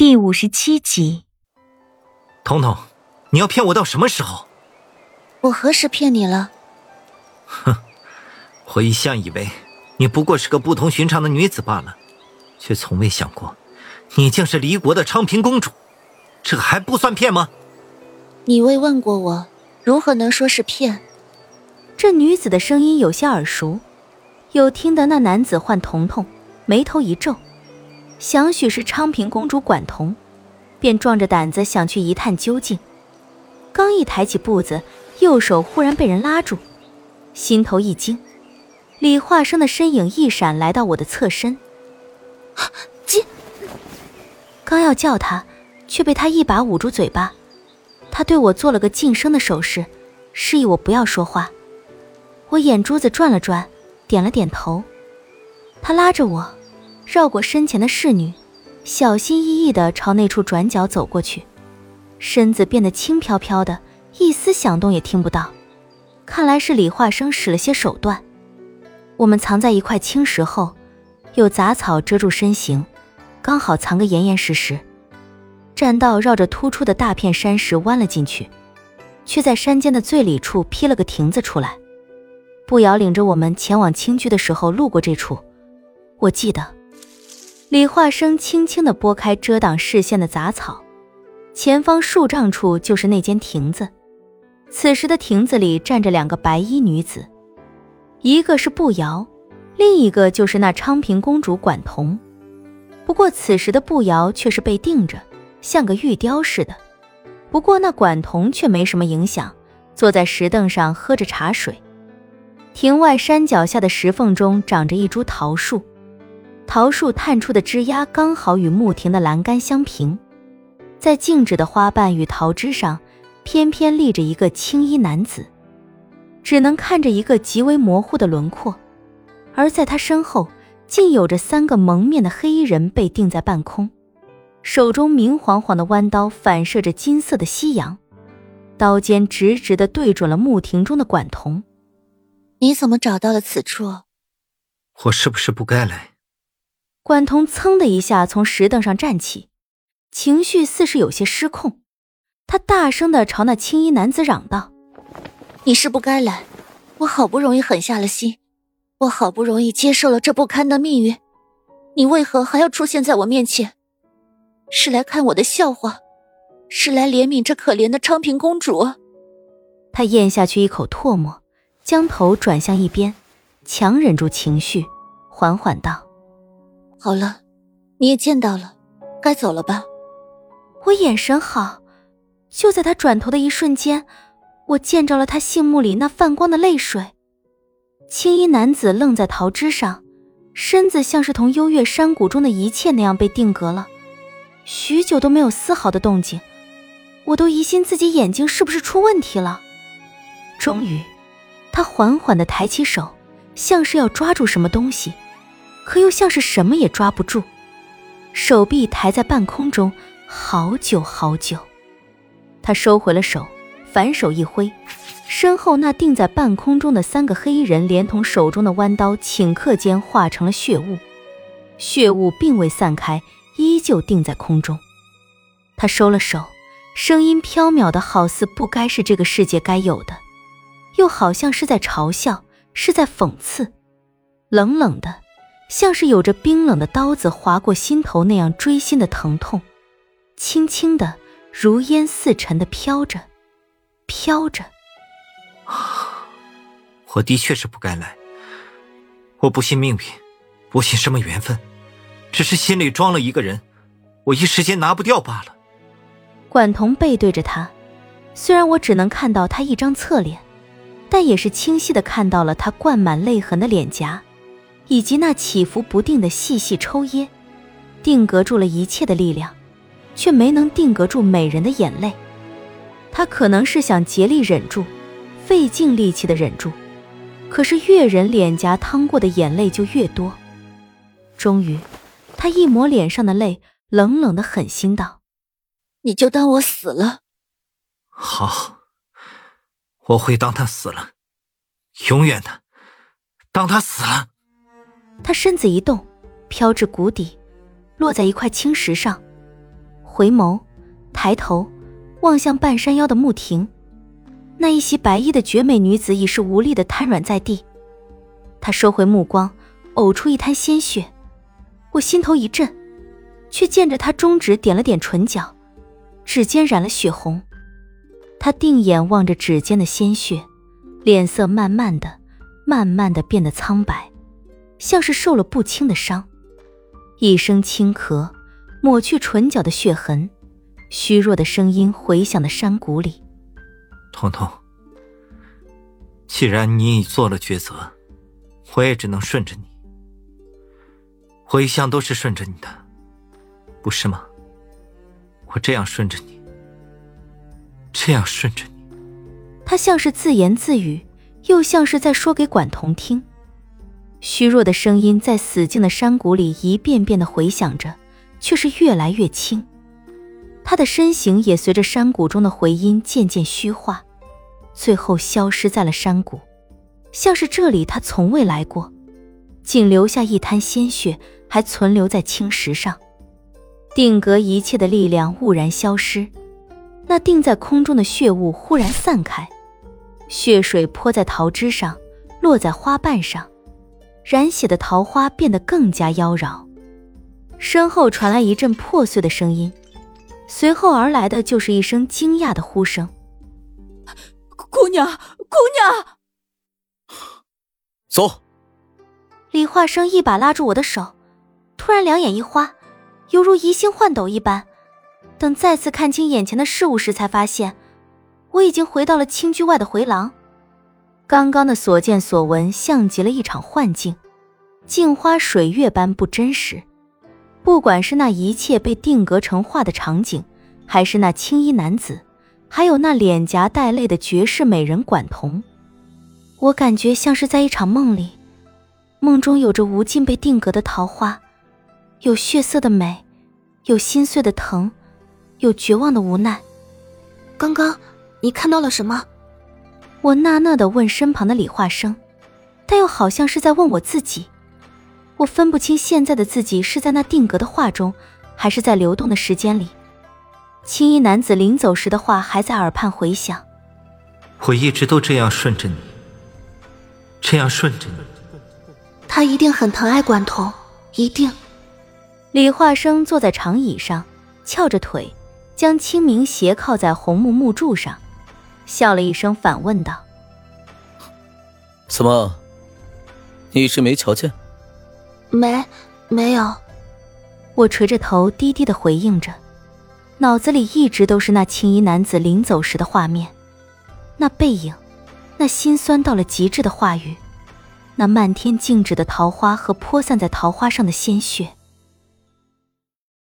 第五十七集，彤彤，你要骗我到什么时候？我何时骗你了？哼，我一向以为你不过是个不同寻常的女子罢了，却从未想过，你竟是离国的昌平公主，这还不算骗吗？你未问过我，如何能说是骗？这女子的声音有些耳熟，有听得那男子唤彤彤，眉头一皱。想许是昌平公主管彤，便壮着胆子想去一探究竟。刚一抬起步子，右手忽然被人拉住，心头一惊。李化生的身影一闪，来到我的侧身。金，刚要叫他，却被他一把捂住嘴巴。他对我做了个噤声的手势，示意我不要说话。我眼珠子转了转，点了点头。他拉着我。绕过身前的侍女，小心翼翼地朝那处转角走过去，身子变得轻飘飘的，一丝响动也听不到。看来是李化生使了些手段。我们藏在一块青石后，有杂草遮住身形，刚好藏个严严实实。栈道绕着突出的大片山石弯了进去，却在山间的最里处劈了个亭子出来。步摇领着我们前往青居的时候路过这处，我记得。李化生轻轻地拨开遮挡视线的杂草，前方数丈处就是那间亭子。此时的亭子里站着两个白衣女子，一个是步摇，另一个就是那昌平公主管彤。不过此时的步摇却是被定着，像个玉雕似的。不过那管彤却没什么影响，坐在石凳上喝着茶水。亭外山脚下的石缝中长着一株桃树。桃树探出的枝丫刚好与木亭的栏杆相平，在静止的花瓣与桃枝上，偏偏立着一个青衣男子，只能看着一个极为模糊的轮廓，而在他身后，竟有着三个蒙面的黑衣人被定在半空，手中明晃晃的弯刀反射着金色的夕阳，刀尖直直的对准了木亭中的管彤。你怎么找到了此处？我是不是不该来？管彤噌的一下从石凳上站起，情绪似是有些失控。他大声的朝那青衣男子嚷道：“你是不该来，我好不容易狠下了心，我好不容易接受了这不堪的命运，你为何还要出现在我面前？是来看我的笑话，是来怜悯这可怜的昌平公主？”他咽下去一口唾沫，将头转向一边，强忍住情绪，缓缓道。好了，你也见到了，该走了吧？我眼神好，就在他转头的一瞬间，我见着了他杏目里那泛光的泪水。青衣男子愣在桃枝上，身子像是同幽月山谷中的一切那样被定格了，许久都没有丝毫的动静，我都疑心自己眼睛是不是出问题了。终于，他缓缓地抬起手，像是要抓住什么东西。可又像是什么也抓不住，手臂抬在半空中，好久好久。他收回了手，反手一挥，身后那定在半空中的三个黑衣人，连同手中的弯刀，顷刻间化成了血雾。血雾并未散开，依旧定在空中。他收了手，声音飘渺的，好似不该是这个世界该有的，又好像是在嘲笑，是在讽刺，冷冷的。像是有着冰冷的刀子划过心头那样锥心的疼痛，轻轻的，如烟似尘的飘着，飘着。我的确是不该来，我不信命运，不信什么缘分，只是心里装了一个人，我一时间拿不掉罢了。管彤背对着他，虽然我只能看到他一张侧脸，但也是清晰的看到了他灌满泪痕的脸颊。以及那起伏不定的细细抽噎，定格住了一切的力量，却没能定格住美人的眼泪。他可能是想竭力忍住，费尽力气的忍住，可是越忍脸颊淌过的眼泪就越多。终于，他一抹脸上的泪，冷冷的狠心道：“你就当我死了。”好，我会当他死了，永远的，当他死了。他身子一动，飘至谷底，落在一块青石上。回眸，抬头望向半山腰的穆婷，那一袭白衣的绝美女子已是无力的瘫软在地。他收回目光，呕出一滩鲜血，我心头一震，却见着他中指点了点唇角，指尖染了血红。他定眼望着指尖的鲜血，脸色慢慢的、慢慢的变得苍白，像是受了不轻的伤。一声轻咳，抹去唇角的血痕，虚弱的声音回响的山谷里：“彤彤，既然你已做了抉择，我也只能顺着你。我一向都是顺着你的，不是吗？我这样顺着你。”这样顺着你，他像是自言自语，又像是在说给管彤听。虚弱的声音在死静的山谷里一遍遍的回响着，却是越来越轻。他的身形也随着山谷中的回音渐渐虚化，最后消失在了山谷，像是这里他从未来过，仅留下一滩鲜血还存留在青石上，定格一切的力量兀然消失。那定在空中的血雾忽然散开，血水泼在桃枝上，落在花瓣上，染血的桃花变得更加妖娆。身后传来一阵破碎的声音，随后而来的就是一声惊讶的呼声：“姑娘，姑娘！”走。李化生一把拉住我的手，突然两眼一花，犹如移星换斗一般。等再次看清眼前的事物时，才发现我已经回到了青居外的回廊。刚刚的所见所闻，像极了一场幻境，镜花水月般不真实。不管是那一切被定格成画的场景，还是那青衣男子，还有那脸颊带泪的绝世美人管彤，我感觉像是在一场梦里，梦中有着无尽被定格的桃花，有血色的美，有心碎的疼。有绝望的无奈。刚刚你看到了什么？我纳纳的问身旁的李化生，但又好像是在问我自己。我分不清现在的自己是在那定格的画中，还是在流动的时间里。青衣男子临走时的话还在耳畔回响。我一直都这样顺着你，这样顺着你。他一定很疼爱管彤，一定。李化生坐在长椅上，翘着腿。将清明斜靠在红木木柱上，笑了一声，反问道：“怎么，你是没瞧见？”“没，没有。”我垂着头，低低的回应着，脑子里一直都是那青衣男子临走时的画面，那背影，那心酸到了极致的话语，那漫天静止的桃花和泼散在桃花上的鲜血。